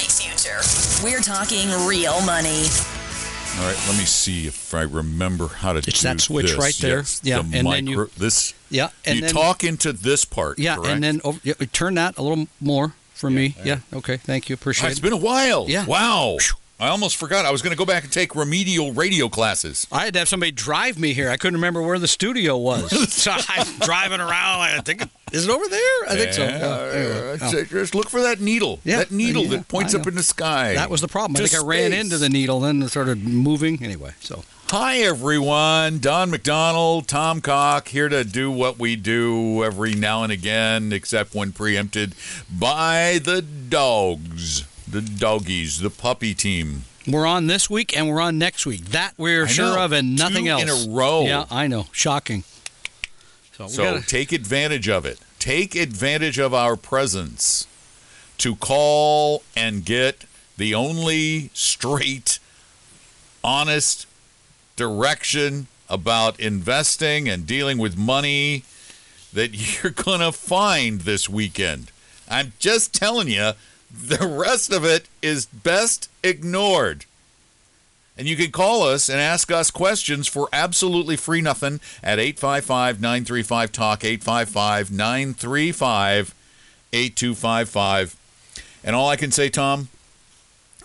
great future. We're talking real money. All right, let me see if I remember how to It's do that switch this. right there. Yes, Yeah, the and then you- this. Yeah, and you then- talk into this part. Yeah, correct? and then over, yeah, turn that a little more for me. Yeah, okay, thank you, appreciate it's it. It's been a while. Yeah. Wow. I almost forgot. I was going to go back and take remedial radio classes. I had to have somebody drive me here. I couldn't remember where the studio was, so I'm driving around. I think is it over there? I think so. Yeah, Yeah, anyway, uh. Just look for that needle. Yeah, that needle yeah, that points up in the sky. That was the problem. I think I ran space. into the needle, then it started moving. Anyway, so Hi, everyone. Don McDonald, Tom Cock, here to do what we do every now and again, except when preempted by the dogs, the doggies, the puppy team. we're on this week and we're on next week. That we're sure of, and nothing Two else in a row. Yeah, I know. Shocking. So, So gotta- take advantage of it. Take advantage of our presence to call and get the only straight, honest direction about investing and dealing with money that you're going to find this weekend. I'm just telling you, the rest of it is best ignored. And you can call us and ask us questions for absolutely free nothing at 855 935 Talk, 855 935 8255. And all I can say, Tom,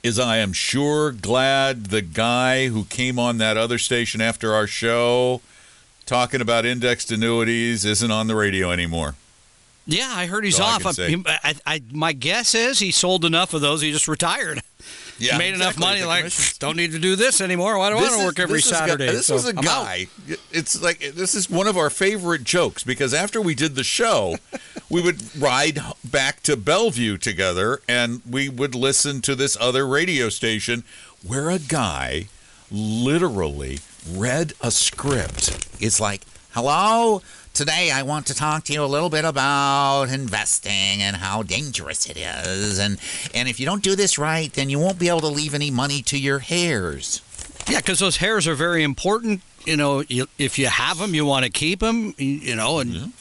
is I am sure glad the guy who came on that other station after our show talking about indexed annuities isn't on the radio anymore. Yeah, I heard he's That's all I off. I, I, I, my guess is he sold enough of those. He just retired. Yeah, made enough money. The Like, commissions- don't need to do this anymore. Why do I want to work every this is guy- Saturday? this So is a I'm out. guy. It's like this is one of our favorite jokes because after we did the show, we would ride back to Bellevue together and we would listen to this other radio station where a guy literally read a script. It's like, hello, today I want to talk to you a little bit about investing and how dangerous it is. And, and if you don't do this right, then you won't be able to leave any money to your heirs. Yeah, because those hairs are very important. You know, you, if you have them, you want to keep them. You know, and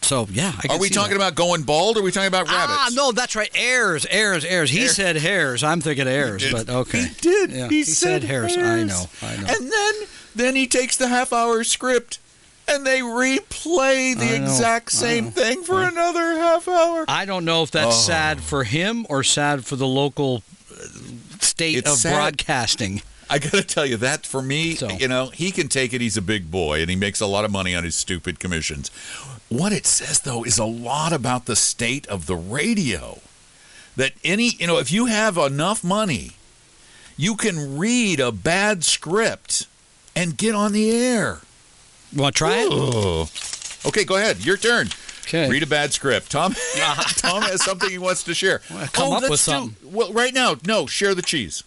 so yeah. I Are we talking that. about going bald or are we talking about rabbits? Ah, no, that's right. Heirs, heirs, heirs. He Hair- said hairs. I'm thinking heirs, but okay. He did. Yeah, he, said, said, hairs. I know. I know. And then then he takes the half hour script and they replay the exact same thing for another half hour. I don't know if that's Oh. sad for him or sad for the local uh, state It's of sad. broadcasting. I got to tell you that for me, So- you know, he can take it. He's a big boy and he makes a lot of money on his stupid commissions. What it says though is a lot about the state of the radio. That any, you know, if you have enough money, you can read a bad script and get on the air. Want to try it? Oh. Okay, go ahead. Your turn. Okay. Read a bad script. Tom Tom has something he wants to share. Well, come oh, up with let's do- well, right now, no, share the cheese.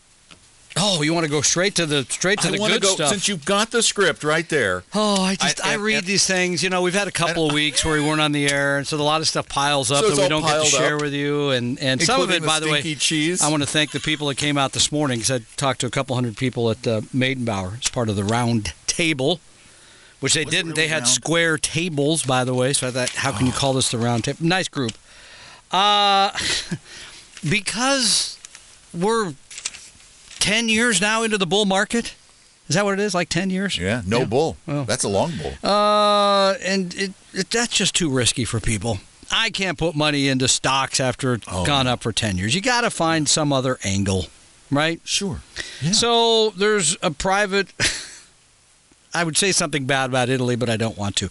Oh, you want to go straight to the straight to I the want to good go stuff? since you've got the script right there. Oh, I just I- I, and- read and- these things. You know, we've had a couple of weeks where we weren't on the air, and so a lot of stuff piles up So that we don't get to share up, with you. And and some of including it, by the way, stinky cheese. I want to thank the people that came out this morning because I talked to a couple hundred people at uh, Maidenbauer as part of the round table, which they didn't. really they had round? square tables, by the way. So I thought, how can you call this the round table? Nice group. Uh, because we're ten years now into the bull market. Is that what it is? Like ten years? yeah, no bull. Well. That's a long bull. Uh, and it, it that's just too risky for people. I can't put money into stocks after it's Oh. gone up for 10 years. You got to find some other angle, right? Sure. Yeah. So there's a private. I would say something bad about Italy, but I don't want to.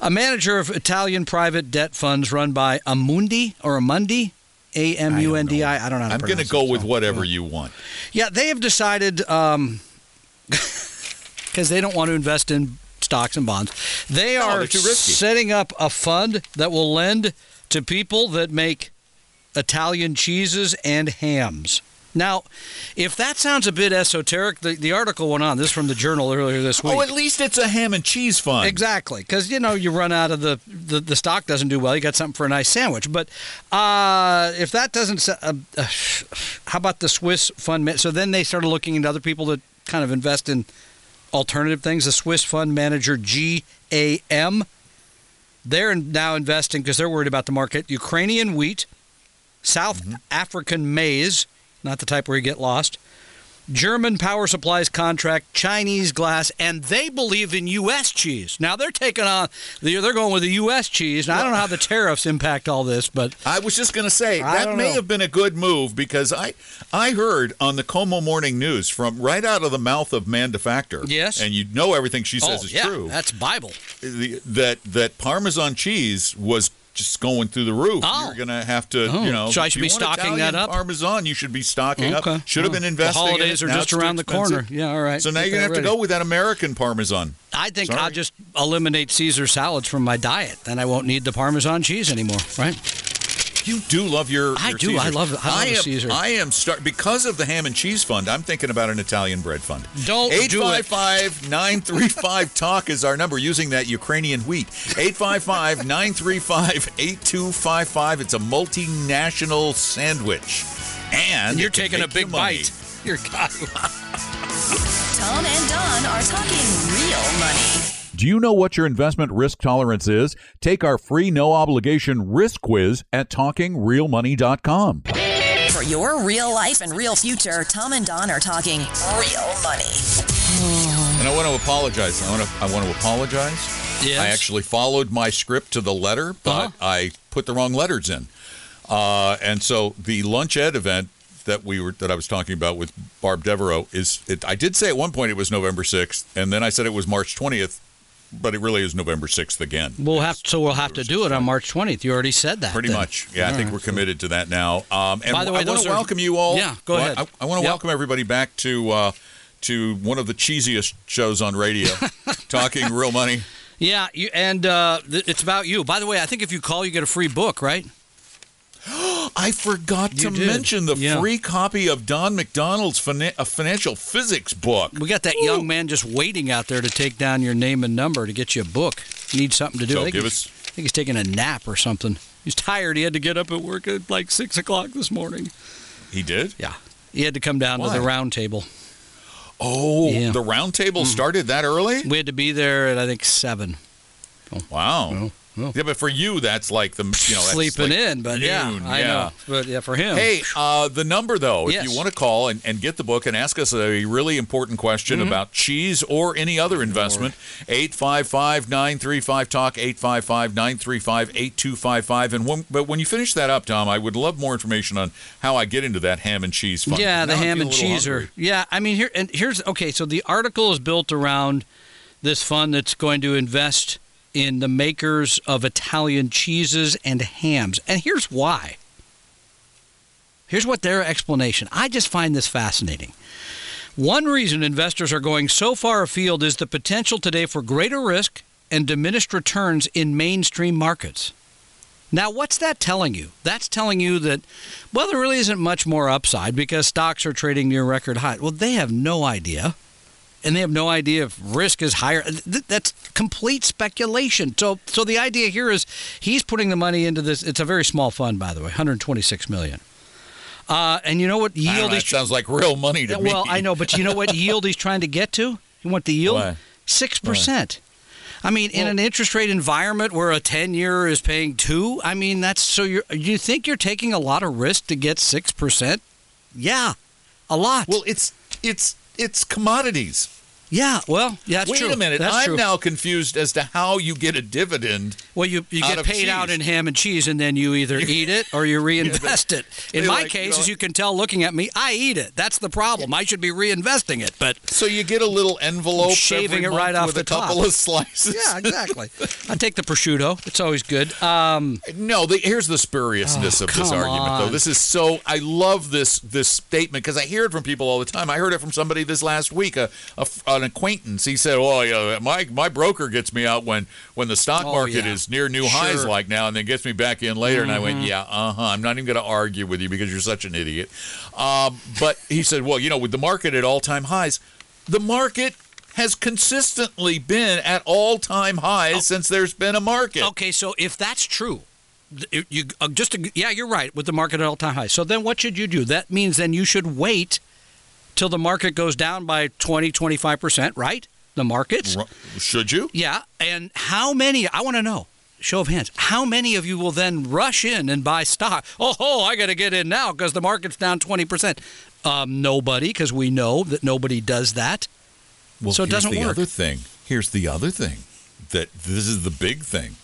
A manager of Italian private debt funds run by Amundi or Amundi, A M U N D I. I don't know. How to I'm going to go it, with so, whatever you want. Yeah, they have decided um, because they don't want to invest in stocks and bonds. They No, are they're too risky. setting up a fund that will lend to people that make Italian cheeses and hams. Now, if that sounds a bit esoteric, the, the article went on. This is from the Journal earlier this week. Oh, at least it's a ham and cheese fund. Exactly, because you know you run out of the, the the stock doesn't do well. You got something for a nice sandwich. But uh, if that doesn't, uh, uh, how about the Swiss fund? So then they started looking into other people that kind of invest in alternative things. The Swiss fund manager GAM, they're now investing because they're worried about the market. Ukrainian wheat, South African maize, not the type where you get lost. German power supplies contract, Chinese glass, and they believe in U.S. cheese. Now they're taking on, they're going with the U.S. cheese. Now I don't know how the tariffs impact all this, but I was just going to say I that may know. have been a good move because I I heard on the KOMO Morning News from right out of the mouth of Manda Factor. Yes. and you know everything she says oh, is yeah, true. that's Bible. the, that that Parmesan cheese was just going through the roof. Oh. You're going to have to, Oh. you know. So I should be stocking Italian that up? Parmesan, you should be stocking Okay. up. Should have Oh. been investing. The in holidays it. are just around the corner. Yeah, all right. So now Get you're gonna have to go with that American Parmesan. I think Sorry. I'll just eliminate Caesar salads from my diet. Then I won't need the Parmesan cheese anymore, right? You do love your. I your do. I love- I love a am, Caesar. I am start because of the ham and cheese fund. I'm thinking about an Italian bread fund. Don't do it. 855 935 talk is our number using that Ukrainian wheat. 855 935 8255. It's a multinational sandwich. And And you're taking a big money. bite. You're Tom and Don are talking real money. Do you know what your investment risk tolerance is? Take our free no obligation risk quiz at talkingrealmoney.com. For your real life and real future, Tom and Don are talking real money. And I want to apologize. I want to I want to apologize. Yes. I actually followed my script to the letter, but Uh-huh. I put the wrong letters in. Uh, and so the lunch ed event that we were that I was talking about with Barb Devereaux is it, I did say at one point it was November 6th and then I said it was March 20th, but it really is November 6th again. We'll have so we'll have to do it on March 20th. You already said that. Pretty then. much. Yeah, I think right. we're committed to that now. Um, and By the way, I want to welcome you all. Yeah, go Well, ahead. I, I want to Yep. welcome everybody back to uh, to one of the cheesiest shows on radio, talking real money. Yeah, you, and uh, th- it's about you. By the way, I think if you call, you get a free book, right? I forgot You to did. mention the Yeah. free copy of Don McDonald's fina- a financial physics book. We got that young man just waiting out there to take down your name and number to get you a book. You need something to do. So I, think give he's, us- I think he's taking a nap or something. He's tired. He had to get up at work at like six o'clock this morning. He did. Yeah, he had to come down Why? to the round table. Oh, Yeah. Mm. the round table started that early. We had to be there at I think seven. Wow. Well, well. Yeah, but for you, that's like the you know Sleeping like in, but yeah, I yeah. know. But yeah, for him. Hey, uh, the number though, if you want to call and, and get the book and ask us a really important question Mm-hmm. about cheese or any other investment, 855 935 Talk, 855 935 8255. And when, but when you finish that up, Tom, I would love more information on how I get into that ham and cheese fund. Yeah, the ham and a little cheese are. Yeah, I mean here and here's okay. So the article is built around this fund that's going to invest in the makers of Italian cheeses and hams, and here's why. Here's what their explanation. I just find this fascinating. One reason investors are going so far afield is the potential today for greater risk and diminished returns in mainstream markets. Now, what's that telling you? That's telling you that, well, there really isn't much more upside because stocks are trading near record high. Well, they have no idea. And they have no idea if risk is higher. That's complete speculation. So, so the idea here is he's putting the money into this. It's a very small fund, by the way, 126 million. Uh, and you know what yield know, he's sounds like real money to yeah, me. Well, I know, but you know what yield he's trying to get to? You want the yield? Six percent. I mean, in an interest rate environment where a ten-year is paying two, I mean, that's so. You you think you're taking a lot of risk to get six percent? Yeah, a lot. Well, it's it's it's commodities. Yeah. Well, yeah, that's Wait true. a minute. That's I'm true. now confused as to how you get a dividend. Well, you, you out get of paid out in ham and cheese, and then you either eat it or you reinvest it. In my like, case, you know- as you can tell looking at me, I eat it. That's the problem. I should be reinvesting it, but So you get a little envelope, Shaving it right off with the a couple of slices. yeah, exactly. I take the prosciutto. It's always good. Um, No, the, here's the spuriousness Oh, of this argument, though. This is so. I love this this statement because I hear it from people all the time. I heard it from somebody this last week, a, a f- an acquaintance. He said, "Oh, yeah, my my broker gets me out when when the stock Oh, market yeah. is near new highs like now, and then gets me back in later." And I went, Mm-hmm. "Yeah, uh huh. I'm not even going to argue with you because you're such an idiot." Um, but he said, "Well, you know, with the market at all time highs, the market." Has consistently been at all time highs since there's been a market. Okay, so if that's true, you uh, just to, yeah, you're right with the market at all time high. So then what should you do? That means then you should wait till the market goes down by 20, 25%, right? The markets? Should you? Yeah, and how many I want to know. show of hands, how many of you will then rush in and buy stock? Oh, oh I got to get in now because the market's down 20%. Um, nobody, because we know that nobody does that. Well, So it here's doesn't the work. other thing. Here's the other thing. That this is the big thing.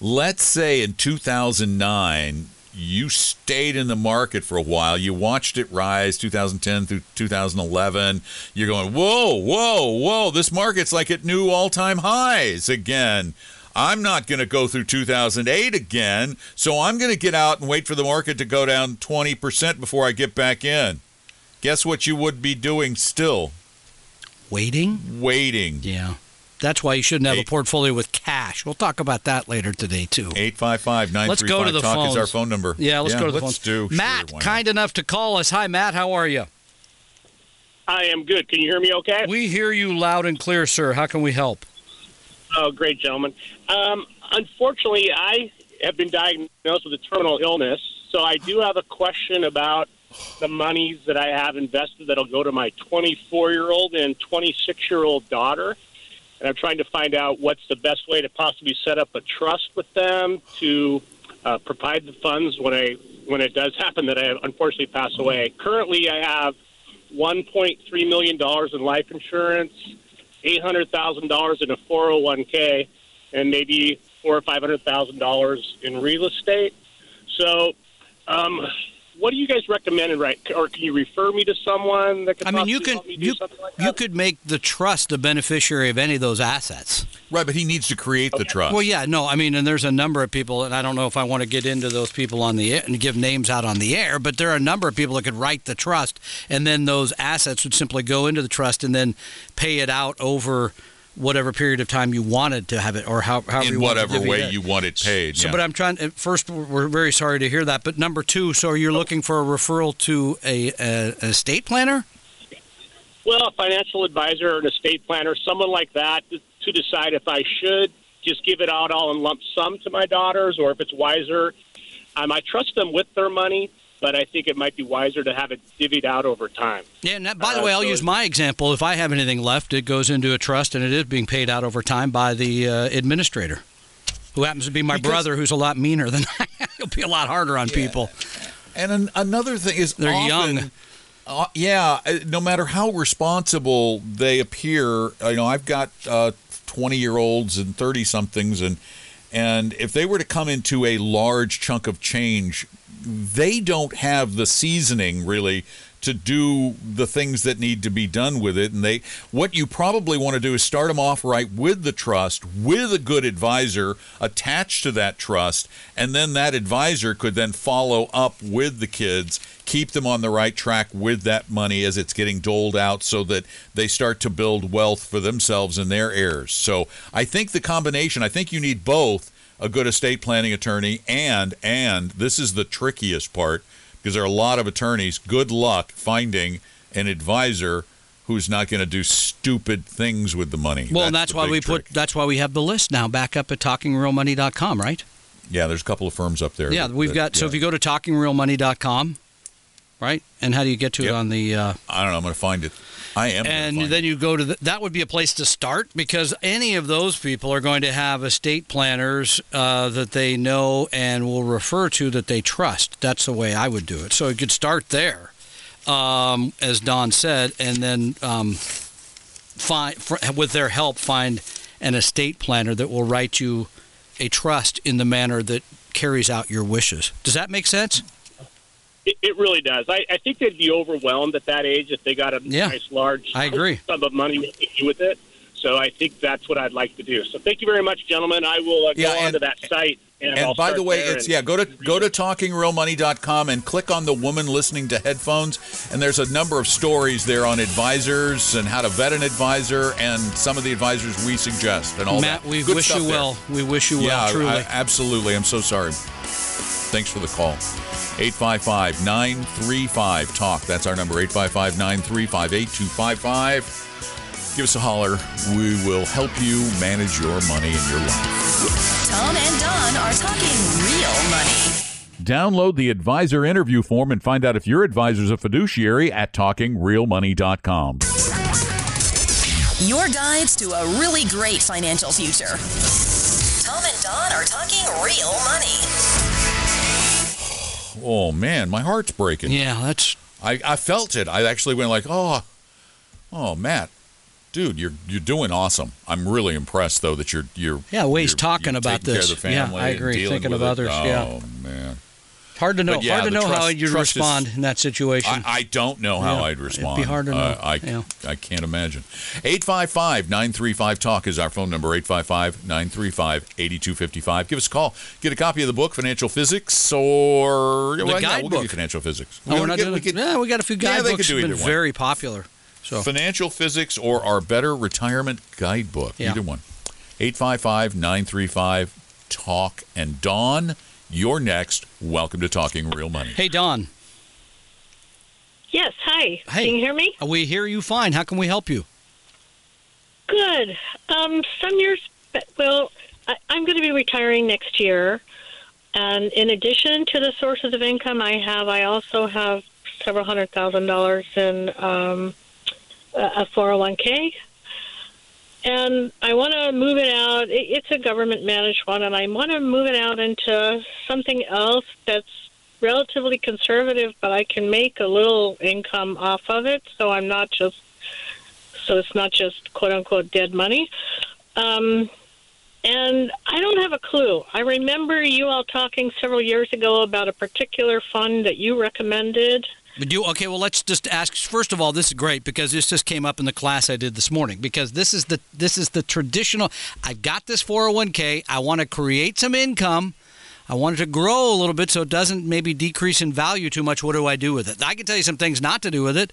Let's say in 2009 you stayed in the market for a while. You watched it rise 2010 through 2011. You're going, "Whoa, whoa, whoa, this market's like at new all-time highs again." I'm not going to go through 2008 again, so I'm going to get out and wait for the market to go down 20% before I get back in. Guess what you would be doing still? Waiting? Waiting. Yeah. That's why you shouldn't have a portfolio with cash. We'll talk about that later today, too. 855 Let's go to the talk phones. is our phone number. Yeah, let's go to the let's phones. do. Matt, sure, why not? kind enough to call us. Hi, Matt. How are you? I am good. Can you hear me okay? We hear you loud and clear, sir. How can we help? Oh, great, gentlemen. Um, unfortunately, I have been diagnosed with a terminal illness, so I do have a question about the monies that I have invested that'll go to my 24 year old and 26 year old daughter. And I'm trying to find out what's the best way to possibly set up a trust with them to uh, provide the funds when I when it does happen that I unfortunately pass away. Currently, I have 1.3 million dollars in life insurance, eight hundred thousand dollars in a four hundred one k, and maybe four or five hundred thousand dollars in real estate. So, um, what do you guys recommend? Right, or can you refer me to someone that could? I mean, you can help me do you something like you could make the trust the beneficiary of any of those assets. Right, but he needs to create the trust. Well, yeah, no, I mean, and there's a number of people, and I don't know if I want to get into those people on the air and give names out on the air, but there are a number of people that could write the trust, and then those assets would simply go into the trust and then pay it out over whatever period of time you wanted to have it, or how, however in you wanted to whatever way it. you want it paid. So, yeah. but I'm trying. At first, we're very sorry to hear that. But number two, so you're looking for a referral to a, a, a estate planner? Well, a financial advisor or an estate planner, someone like that, to decide if I should just give it out all in lump sum to my daughters, or if it's wiser. Um, I trust them with their money, but I think it might be wiser to have it divvied out over time. Yeah, and that, by the Uh, way, I'll so use my example. If I have anything left, it goes into a trust and it is being paid out over time by the uh, administrator, who happens to be my Because- brother, who's a lot meaner than I. He'll be a lot harder on people. And an, another thing is They're often, young. Uh, yeah, uh, no matter how responsible they appear, you know, I've got twenty-year-olds and thirty-somethings, and and if they were to come into a large chunk of change, they don't have the seasoning really to do the things that need to be done with it. And they what you probably want to do is start them off right with the trust with a good advisor attached to that trust. And then that advisor could then follow up with the kids keep them on the right track with that money as it's getting doled out so that they start to build wealth for themselves and their heirs. So i think the combination i think you need both a good estate planning attorney and and this is the trickiest part because there are a lot of attorneys good luck finding an advisor who's not going to do stupid things with the money Well, and that's why we trick. put. That's why we have the list now back up at talkingrealmoney.com, right? yeah there's a couple of firms up there Yeah, that- we've that- got. So if you go to talkingrealmoney.com, right, and how do you get to it on the? Uh, i don't know i'm going to find it i am and then you go to the, that would be a place to start because any of those people are going to have estate planners uh, that they know and will refer to that they trust. That's the way I would do it. So you could start there, um, as Don said, and then um, find for, with their help find an estate planner that will write you a trust in the manner that carries out your wishes. Does that make sense? It, it really does. I, I think they'd be overwhelmed at that age if they got a Yeah, nice large I agree. sum of money to do with it. So I think that's what I'd like to do. So thank you very much, gentlemen. I will uh, go Yeah, and- onto that site. And, and by the way, it's yeah. Go to go to talkingrealmoney.com and click on the woman listening to headphones. And there's a number of stories there on advisors and how to vet an advisor and some of the advisors we suggest and all Matt, that. we Good wish you there. well. We wish you Yeah, well, truly. I- absolutely. I'm so sorry. Thanks for the call. 855 935 Talk. That's our number 855 935 8255. Give us a holler. We will help you manage your money and your life. Tom and Don are talking real money. Download the advisor interview form and find out if your advisor's a fiduciary at talkingrealmoney.com. Your guides to a really great financial future. Tom and Don are talking real money. Oh man, my heart's breaking. Yeah, that's I, I felt it. I actually went like, oh, oh, Matt, dude, you're you're doing awesome. I'm really impressed though that you're you're Yeah, the way he's you're- talking you're about taking care of this. the Yeah, I agree. Thinking of it. others, Oh yeah. man, hard to know. Yeah, hard to know how you'd trust is- respond in that situation. I, I don't know how Yeah, I'd respond. it'd be respond. hard to Uh, know. I Yeah. I can't imagine. 855-935 talk is our phone number. 855-935-8255. Give us a call. Get a copy of the book Financial Physics or The well, yeah, we'll give guidebook. you Financial Physics. oh, we're not get- doing we could- yeah, we got a few Yeah, they guidebooks could do that been one. very popular. So Financial Physics or our Better Retirement Guidebook. Yeah. Either one. 855 935 Talk. And Dawn, you're next. Welcome to Talking Real Money. hey, Don, Yes, hi. Hey. Can you hear me? we hear you fine. How can we help you? Good. Um, some years, well, I, I'm going to be retiring next year. And in addition to the sources of income I have, I also have several hundred thousand dollars in um, a a 401k. And I want to move it out. It- It's a government managed one, and I want to move it out into something else that's relatively conservative, but I can make a little income off of it, so I'm not just so it's not just quote unquote dead money. Um, and I don't have a clue. I remember you all talking several years ago about a particular fund that you recommended. Do okay. Well, let's just ask. First of all, this is great because this just came up in the class I did this morning. Because this is the this is the traditional. I've got this 401k. I want to create some income. I want it to grow a little bit so it doesn't maybe decrease in value too much. What do I do with it? I can tell you some things not to do with it.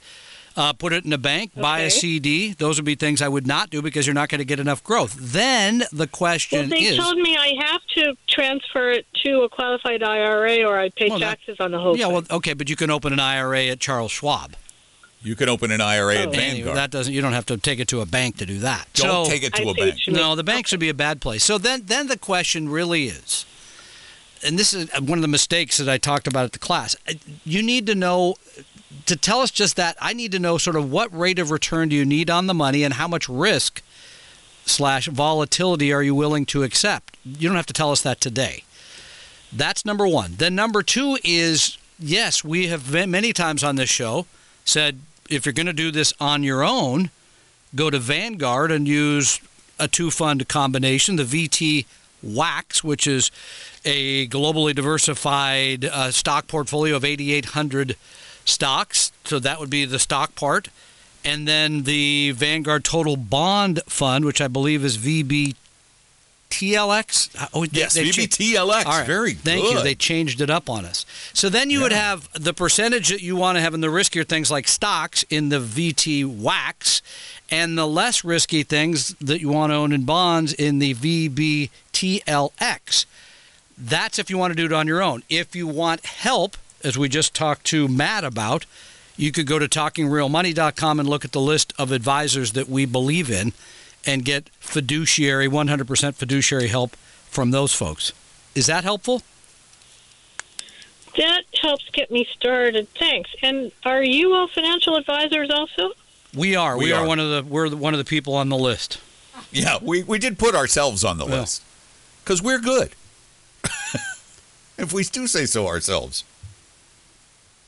Uh, put it in a bank, buy a CD. Those would be things I would not do because you're not going to get enough growth. Then the Well, question they is. told me I have to transfer it to a qualified IRA or I pay Well, that- taxes on the whole yeah, thing. well, okay, but you can open an IRA at Charles Schwab. You can open an IRA at Oh. Anyway, Vanguard. that doesn't. You don't have to take it to a bank to do that. Don't So- take it to a bank. what you mean. No, the bank should be a bad place. So then, then the question really is, and this is one of the mistakes that I talked about at the class. uh, You need to know to tell us just that. I need to know sort of what rate of return do you need on the money, and how much risk slash volatility are you willing to accept. You don't have to tell us that today. That's number one. Then number two is yes, we have many times on this show said if you're going to do this on your own, go to Vanguard and use a two fund combination, the VT WAX, which is a globally diversified uh, stock portfolio of 8,800 stocks. So that would be the stock part. And then the Vanguard Total Bond Fund, which I believe is VBTLX. Oh, they- Yes, they cha- VBTLX. all right. Very Thank good. you. They changed it up on us. So then you would have the percentage that you want to have in the riskier things like stocks in the VT WAX, and the less risky things that you want to own in bonds in the VBTLX. That's if you want to do it on your own. If you want help, as we just talked to Matt about, you could go to talkingrealmoney.com and look at the list of advisors that we believe in and get fiduciary, 100% fiduciary help from those folks. Is that helpful? That helps get me started. Thanks. And are you all financial advisors also? We are. We, We are. are. one of the we're one of the people on the list. Yeah, we, we did put ourselves on the Yeah. list because we're good. if we do say so ourselves.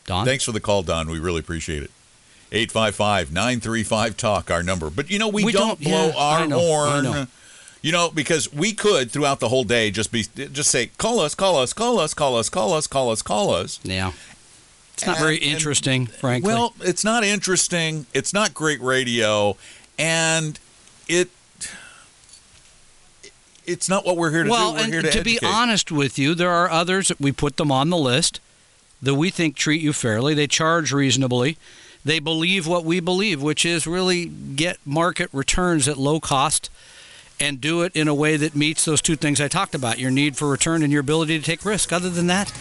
Don. Thanks for the call, Don. We really appreciate it. 855 935 Talk, our number. But you know, we, We don't, don't- blow yeah, our know, horn. know. You know, because we could throughout the whole day just be just say, call us, call us, call us, call us, call us, call us, call us. Yeah. It's not very And- and- interesting, frankly. Well, it's not interesting. It's not great radio, and it it's not what we're here to well, do. We're and here to, to, be honest with you, there are others that we put them on the list that we think treat you fairly. They charge reasonably. They believe what we believe, which is really get market returns at low cost and do it in a way that meets those two things I talked about your need for return and your ability to take risk. Other than that,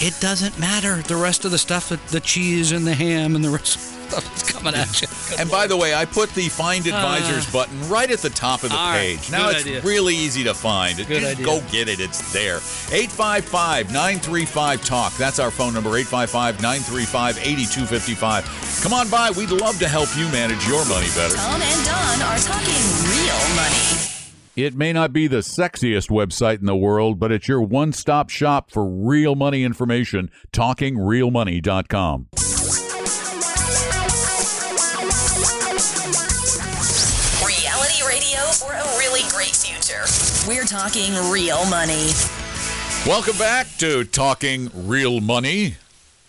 it doesn't matter. The rest of the stuff, the, cheese and the ham and the rest stuff that's coming at you. And by the way, I put the Find Advisors button right at the top of the Uh, all right. page. Now it's idea. really easy to find. Good Just idea. go get it. It's there. 855 935 Talk. That's our phone number 855 935 8255. Come on by. We'd love to help you manage your money better. Tom and Don are talking real money. It may not be the sexiest website in the world, but it's your one stop shop for real money information. TalkingRealMoney.com. We're talking real money. Welcome back to Talking Real Money.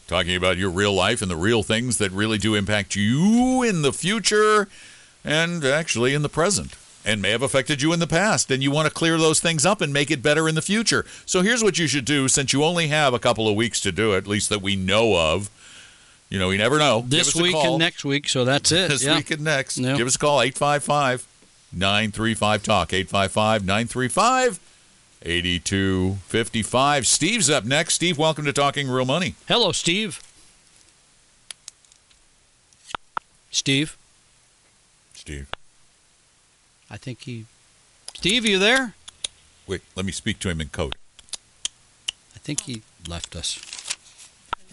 Talking about your real life and the real things that really do impact you in the future and actually in the present and may have affected you in the past. And you want to clear those things up and make it better in the future. So here's what you should do since you only have a couple of weeks to do it, at least that we know of. You know, we never know. This week call. and next week, so that's it. This yeah. week and next. Yeah. Give us a call, 855 935 Talk, 855 935 8255. Steve's up next. Steve, welcome to Talking Real Money. Hello, Steve. Steve, Steve. I think he. Steve, you there? Wait, let me speak to him in code. I think he left us.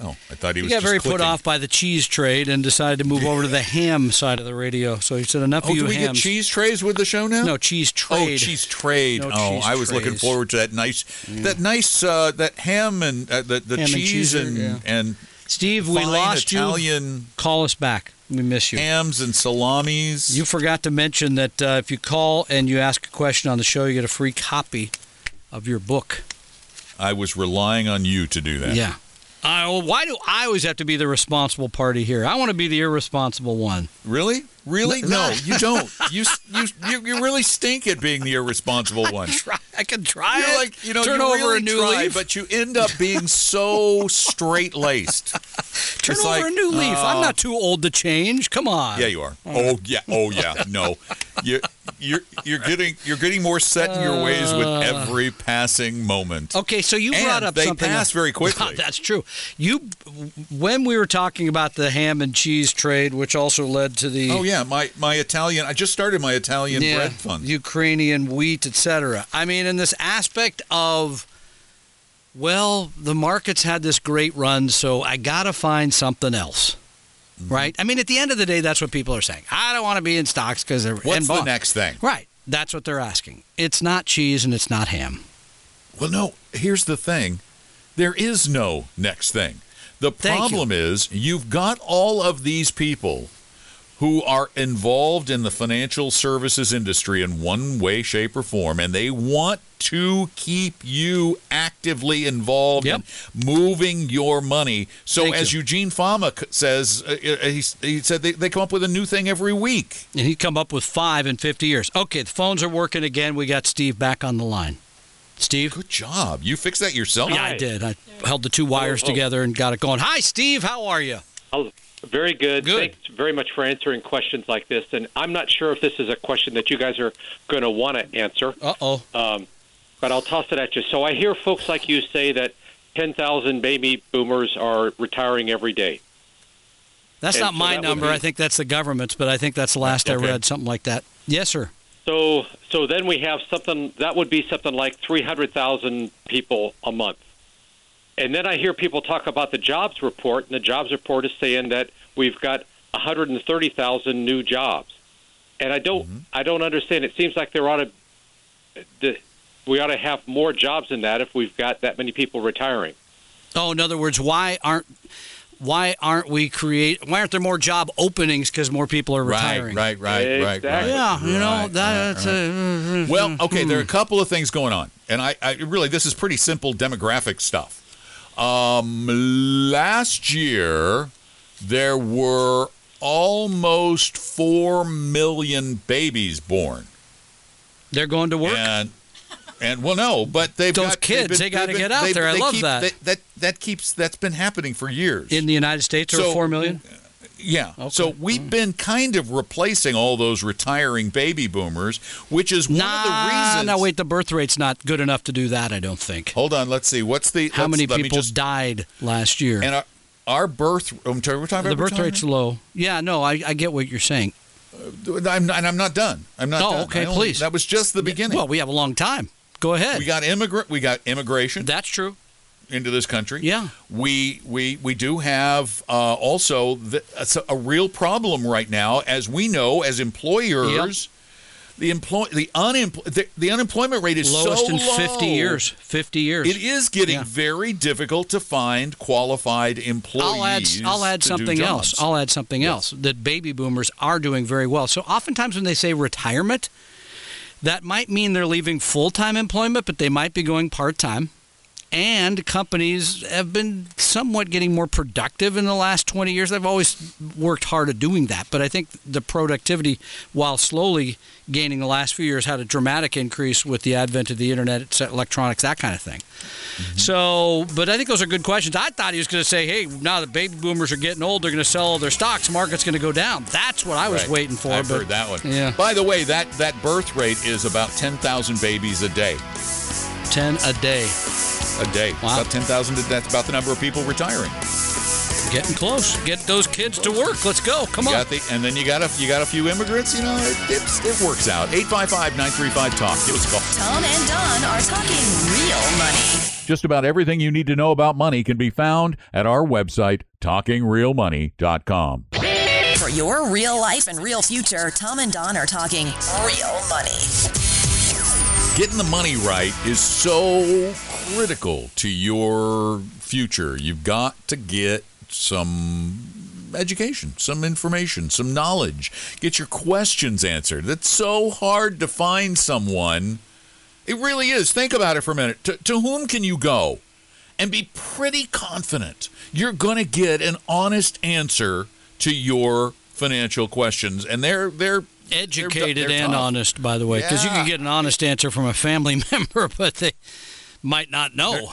Oh, I thought he was. He was got very clicking. put off by the cheese trade and decided to move over to the ham side of the radio. So he said, "Enough Oh, of you do we hams." get cheese trays with the show now? No cheese trade. Oh, cheese trade. No oh, cheese I was looking forward to that nice, that nice, uh, that ham and uh, the the Ham and cheese cheese, and yeah. and Steve, we lost you. Call us back. We miss you. hams and salamis. You forgot to mention that uh, if you call and you ask a question on the show, you get a free copy of your book. I was relying on you to do that. Yeah. I, well, why do I always have to be the responsible party here? I want to be the irresponsible one. Really? Really? No. You don't. You you you, you really stink at being the irresponsible one. Try, I can try You're it. like you know turn you over really a new try, leaf. but you end up being so straight laced. Turn it's over like, a new leaf. I'm uh, not too old to change. Come on. Yeah, you are. Oh yeah. Oh yeah. No, you you're you're getting you're getting more set in your ways with every passing moment. Okay, so you And brought up they something. pass very quickly. That's true. You, when we were talking about the ham and cheese trade, which also led to the Oh yeah, my my Italian. I just started my Italian yeah, bread fund. Ukrainian wheat, etc. I mean, in this aspect of, well, the market's had this great run, so I got to find something else. Mm-hmm. Right? I mean, at the end of the day, that's what people are saying. I don't want to be in stocks because they're What's the next thing? Right. That's what they're asking. It's not cheese and it's not ham. Well, no. Here's the thing: there is no next thing. The Thank you. problem is you've got all of these people who are involved in the financial services industry in one way, shape, or form, and they want to keep you actively involved Yep. in moving your money. So, Thank as you. Eugene Fama says, uh, uh, he, he said they, they come up with a new thing every week. And he'd come up with five in 50 years. Okay, the phones are working again. We got Steve back on the line. Steve? Good job. You fixed that yourself? Yeah, I did. I held the two wires oh. together and got it going. Hi, Steve. How are you? Oh, very good. Good. Thanks very much for answering questions like this. And I'm not sure if this is a question that you guys are going to want to answer, Uh oh. um, but I'll toss it at you. So I hear folks like you say that 10,000 baby boomers are retiring every day. That's And not so my that number. be- I think that's the government's, but I think that's the last I read, something like that. Yes, sir. So so then we have something that would be something like 300,000 people a month. And then I hear people talk about the jobs report, and the jobs report is saying that we've got 130,000 new jobs. And I don't mm-hmm. I don't understand. It seems like there ought to the, we ought to have more jobs than that if we've got that many people retiring. Oh, in other words, why aren't why aren't we create? Why aren't there more job openings? Because more people are retiring. Right, right, right, right, Exactly. right. Yeah, you know Right, that's right, right. uh, uh Well, uh, okay, there are hmm. a couple of things going on, and I, I really this is pretty simple demographic stuff. Um, last year there were almost four million babies born, they're going to work. and and well, no, but they've Those got, kids, been- they gotta get out they- there. I they love keep- that. they- that that keeps that's been happening for years in the United States, there are So- four million. Yeah. Okay. So we've mm. been kind of replacing all those retiring baby boomers, which is one Nah, of the reasons. no, wait. The birth rate's not good enough to do that. I don't think. Hold on. Let's see. What's the How many people just- died last year? And our, our birth. I'm sorry, we're talking the birth rate's low. Yeah, no, I, I get what you're saying. Uh, I'm not, and I'm not done. I'm not Oh, done. okay, only- please. That was just the beginning. Well, we have a long time. Go ahead. we got immigrant. We got immigration That's true. Into this country. Yeah. We we we do have uh, also the, a, a real problem right now, as we know as employers. the employ the unempl- the, the unemployment rate is Lowest so in 50 low. years. 50 years. It is getting Yeah. very difficult to find qualified employees. I'll add, I'll add something else. I'll add something else that baby boomers are doing very well. So oftentimes when they say retirement, that might mean they're leaving full time employment, but they might be going part time. And companies have been somewhat getting more productive in the last 20 years. They've always worked hard at doing that. But I think the productivity, while slowly gaining the last few years, had a dramatic increase with the advent of the internet, electronics, that kind of thing. Mm-hmm. So, but I think those are good questions. I thought he was going to say, hey, now that baby boomers are getting old, they're going to sell all their stocks. Market's going to go down. That's what I was Right. waiting for. I've but heard that one. Yeah. By the way, that that birth rate is about ten thousand babies a day. 10 a day. A day. Wow. About ten thousand. That's about the number of people retiring. Getting close. Get those kids to work. Let's go. Come You on. got the, and then you got a you got a few immigrants. You know, it, it's, it works out. 855-935 talk. Give us a call. Tom and Don are talking real money. Just about everything you need to know about money can be found at our website, talkingrealmoney.com. For your real life and real future, Tom and Don are talking real money. Getting the money right is so critical to your future. You've got to get some education, some information, some knowledge. Get your questions answered. It's so hard to find someone. It really is. Think about it for a minute. To, to whom can you go and be pretty confident you're going to get an honest answer to your financial questions? And they're they're Educated they're and tough. honest, by the way, because you can get an honest answer from a family member, but they might not know.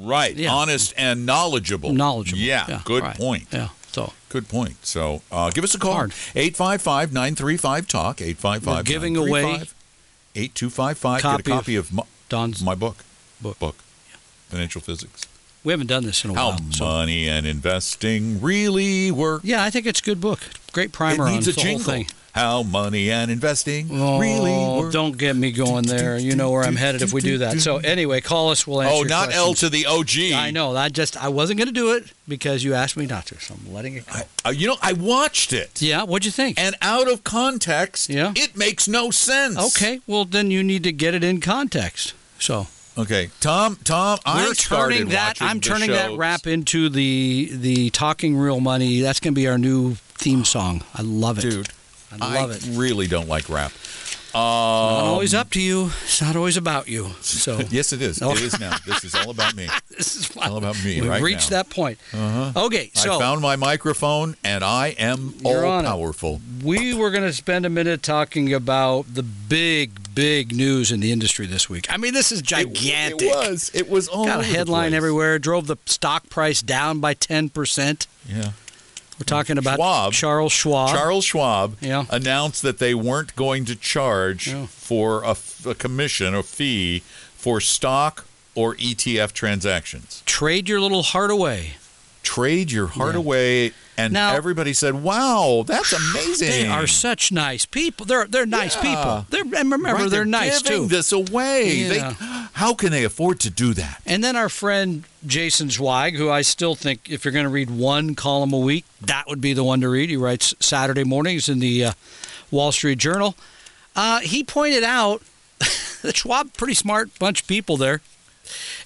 Right. Yeah. Honest and knowledgeable. Knowledgeable. Yeah. good right. point. Yeah. So Good point. So uh, give us a call. Hard. 855 935 Talk. 855 We're giving away 8255. Get a copy of of, my, Don's my book. book. Book. Financial Physics. We haven't done this in a How while. so- money and investing really work. yeah, I think it's a good book. Great primer it needs on a the whole thing. How money and investing Oh, really work. don't get me going there. You know where I'm headed if we do that. So anyway, call us. We'll answer. Oh, not L to the OG. I know. I just I wasn't going to do it because you asked me not to, so I'm letting it go. Uh, you know, I watched it. yeah, what'd you think? And out of context, Yeah. it makes no sense. okay, well then you need to get it in context. So Okay, Tom. Tom, I we're started turning that. I'm turning that rap into the the talking real money. That's going to be our new theme song. I love it, dude. I love it. really don't like rap. Not um, always up to you. It's not always about you. So Yes, it is. It is now. This is all about me. this is All about me We've right reached now. that point. Uh-huh. Okay, so I found my microphone, and I am all powerful. we were going to spend a minute talking about the big, big news in the industry this week. I mean, this is gigantic. It, it was. It was all Got a headline everywhere. Drove the stock price down by ten percent. Yeah. We're talking about Schwab. Charles Schwab. Charles Schwab Yeah. announced that they weren't going to charge Yeah. for a commission or fee for stock or ETF transactions. Trade your little heart away. Trade your heart Yeah. away, and Now- everybody said, "Wow, that's amazing." They are such nice people. They're they're nice Yeah. people. They're and remember Right, they're, nice too. this away. They- how can they afford to do that? And then our friend Jason Zweig, who I still think, if you're going to read one column a week, that would be the one to read. He writes Saturday mornings in the uh, Wall Street Journal. Uh, he pointed out that Schwab, pretty smart bunch of people there,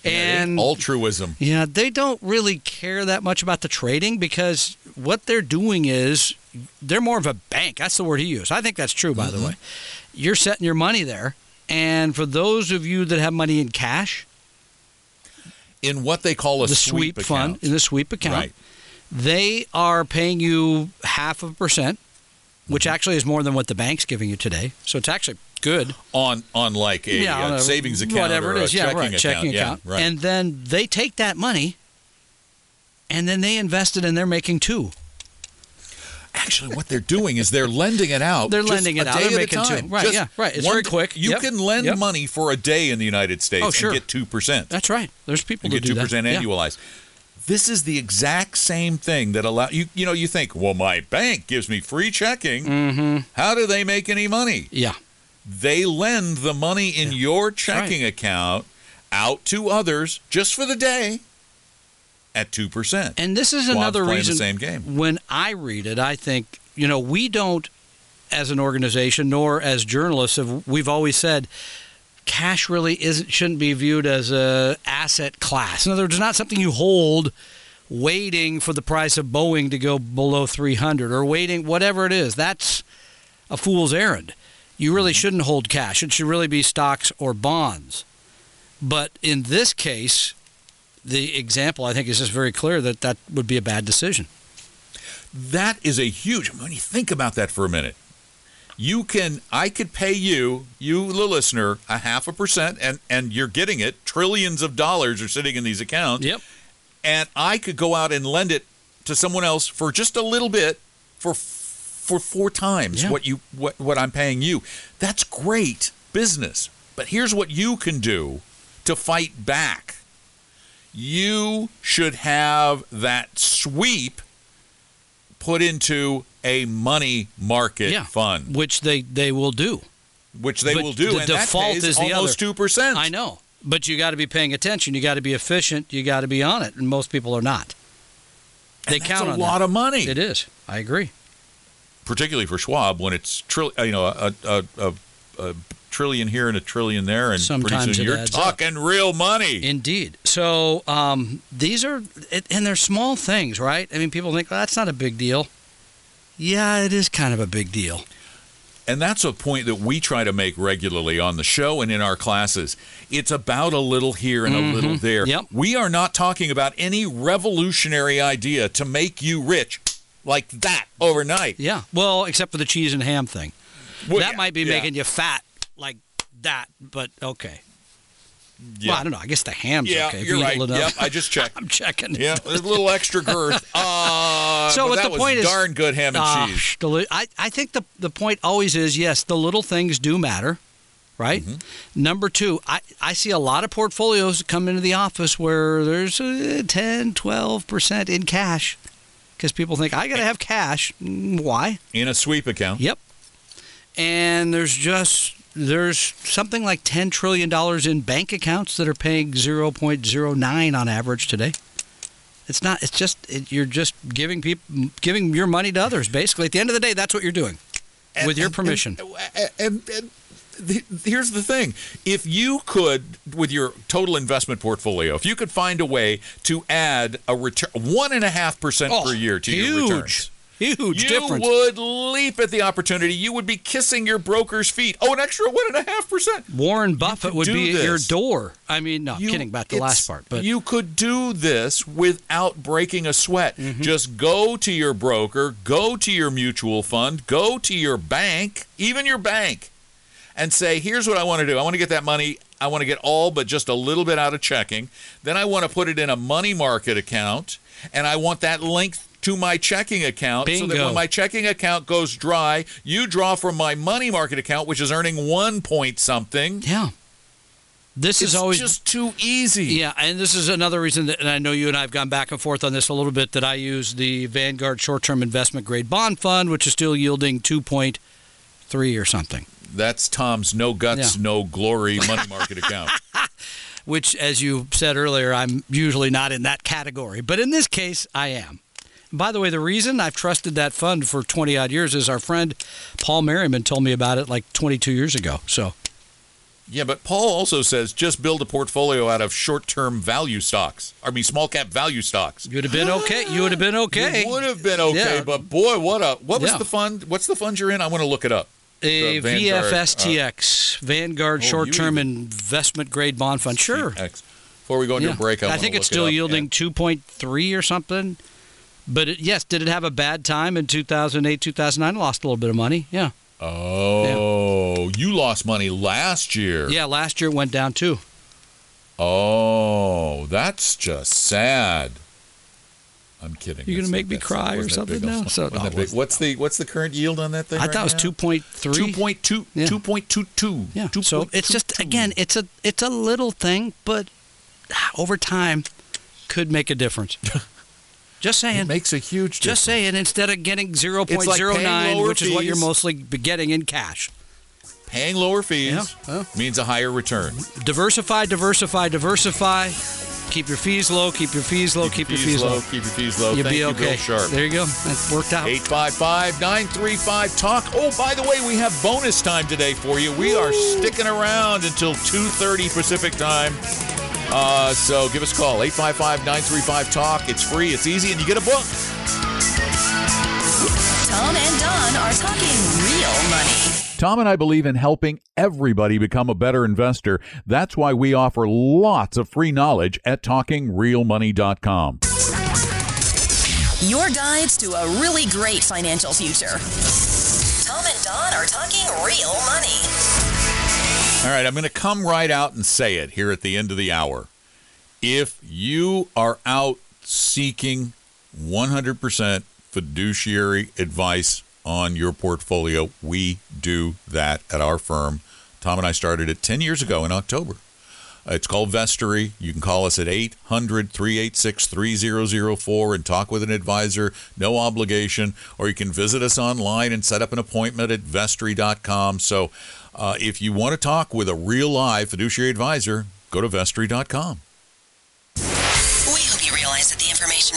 and altruism. yeah, they don't really care that much about the trading because what they're doing is they're more of a bank. That's the word he used. I think that's true, by Mm-hmm. the way. You're setting your money there. And for those of you that have money in cash, in what they call a the sweep, sweep, fund, in the sweep account, Right. they are paying you half a percent, which Mm-hmm. actually is more than what the bank's giving you today. So it's actually good. on on like a yeah, on a- savings account whatever or it is. a yeah, checking right, account. checking Yeah, account. right. And then they take that money, and then they invest it, and they're making two. Actually, what they're doing is they're lending it out. They're lending it out. They're making two. Right, Just yeah, right. It's one very quick. You Yep, can lend yep. money for a day in the United States Oh, sure. and get two percent. That's right. There's people You that get do two percent that. Yeah. annualized. This is the exact same thing that allow you. You know, you think, well, my bank gives me free checking. Mm-hmm. How do they make any money? Yeah. They lend the money in your checking account out to others just for the day at two percent. And this is another reason the same game. when I read it, I think, you know, we don't as an organization nor as journalists have we've always said cash really isn't shouldn't be viewed as a asset class. In other words, it's not something you hold waiting for the price of Boeing to go below 300 or waiting whatever it is. That's a fool's errand. You really shouldn't hold cash. It should really be stocks or bonds. But in this case, the example I think is just very clear that that would be a bad decision. That is a huge. When you think about that for a minute, you can. I could pay you, you the listener, a half a percent, and and you're getting it. Trillions of dollars are sitting in these accounts. Yep. And I could go out and lend it to someone else for just a little bit for for four times Yeah. what you what what I'm paying you. That's great business. But here's what you can do to fight back. You should have that sweep put into a money market Yeah. fund, Which they, they will do. which they But will do. the and default is the almost other. two percent. I know. But you got to be paying attention. You got to be efficient. You got to be on it. And most people are not. They That's count a on lot that. of money. It is. I agree. Particularly for Schwab when it's trill, you know, a, a, a, a trillion here and a trillion there, and Sometimes pretty soon you're adds up. talking real money. Indeed. So um, these are, and they're small things, right? I mean, people think well, that's not a big deal. Yeah, it is kind of a big deal. And that's a point that we try to make regularly on the show and in our classes. It's about a little here and a little there. Mm-hmm. Yep. We are not talking about any revolutionary idea to make you rich like that overnight. Yeah. Well, except for the cheese and ham thing. Well, that yeah, might be yeah. making you fat like that, but okay. Yeah. Well, I don't know. I guess the ham's Yeah, okay. if you're you right. Yep. I just checked. I'm checking. Yeah, there's a little extra girth. Uh, So but the point is- darn good ham and Ah, cheese. the li- I, I think the, the point always is yes, the little things do matter, right? Mm-hmm. Number two, I, I see a lot of portfolios come into the office where there's uh, 10, 12% in cash because people think, I got to have cash. Mm, Why? In a sweep account. Yep. And there's just there's something like 10 trillion dollars in bank accounts that are paying 0.09 on average today. It's not it's just it, you're just giving people giving your money to others basically. At the end of the day, that's what you're doing. And- with your and- permission. And, and, and the, here's the thing: if you could, with your total investment portfolio, if you could find a way to add a return one and a half percent per year to Oh, huge, your returns. Huge you difference. You would leap at the opportunity. You would be kissing your broker's feet. Oh, an extra one and a half percent. Warren Buffett would be at your door. I mean, no, You- kidding about the last part, but you could do this without breaking a sweat. Mm-hmm. Just go to your broker, go to your mutual fund, go to your bank, even your bank, and say, "Here's what I want to do. I want to get that money. I want to get all but just a little bit out of checking. Then I want to put it in a money market account, and I want that linked." To my checking account, so that when my checking account goes dry, you draw from my money market account, which is earning one point something. yeah. This It's is always just too easy. Yeah, and this is another reason that, and I know you and I have gone back and forth on this a little bit, that I use the Vanguard short term investment grade bond fund, which is still yielding 2.3 or something, That's Tom's no guts, Yeah. no glory money market account. which, as you said earlier, I'm usually not in that category. But in this case, I am. By the way, the reason I've trusted that fund for 20 odd years is our friend Paul Merriman told me about it like 22 years ago. So, Yeah, but Paul also says just build a portfolio out of short-term value stocks. I mean, small cap value stocks. you'd have been okay. You would have been okay. You would have been okay, Yeah. but boy, what a what was Yeah. the fund? What's the fund you're in? I want to look it up. A Vanguard, uh, VFSTX, Vanguard Oh, short term investment grade bond fund. Sure. Before we go into Yeah. a break, I, I think it's it still up. yielding 2.3 or something. But it, yes, did it have a bad time in 2008, 2009? Lost a little bit of money. Yeah. Oh, you lost money last year. Yeah, last year it went down too. Oh, that's just sad. I'm kidding. You're gonna make me cry or something now? So- no. What's the what's the current yield on that thing? I right thought it was now? 2.3. 2.2 Yeah. 2.22. Yeah. So it's just 2.22. again, it's a it's a little thing, but ah, over time could make a difference. just saying. it makes a huge difference. just saying instead of getting 0.09, paying lower which is what you're mostly getting in cash. Paying lower fees yeah. means a higher return. Diversify, diversify, diversify. Keep your fees low. Keep your fees low. Keep, your fees low. Keep your fees low. You'll Thank be you, okay. Bill Sharpe. There you go. That worked out. 855 935 Talk. Oh, by the way, we have bonus time today for you. We are sticking around until 2.30 Pacific time. Uh, so give us a call, 855 935 Talk. It's free, it's easy, and you get a book. Tom and Don are talking real money. Tom and I believe in helping everybody become a better investor. That's why we offer lots of free knowledge at talkingrealmoney.com. Your guides to a really great financial future. Tom and Don are talking real money. All right, I'm going to come right out and say it here at the end of the hour. If you are out seeking 100% fiduciary advice on your portfolio, we do that at our firm. Tom and I started it 10 years ago in October. It's called Vestory. You can call us at 800 386 3004 and talk with an advisor, no obligation, or you can visit us online and set up an appointment at vestory.com. So uh, if you want to talk with a real live fiduciary advisor, go to vestory.com. We hope you realize that the information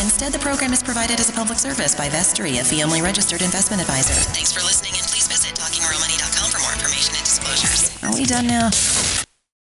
Instead, the program is provided as a public service by Vestory, a fee-only registered investment advisor. Thanks for listening, and please visit talkingrealmoney.com for more information and disclosures. Are we done now?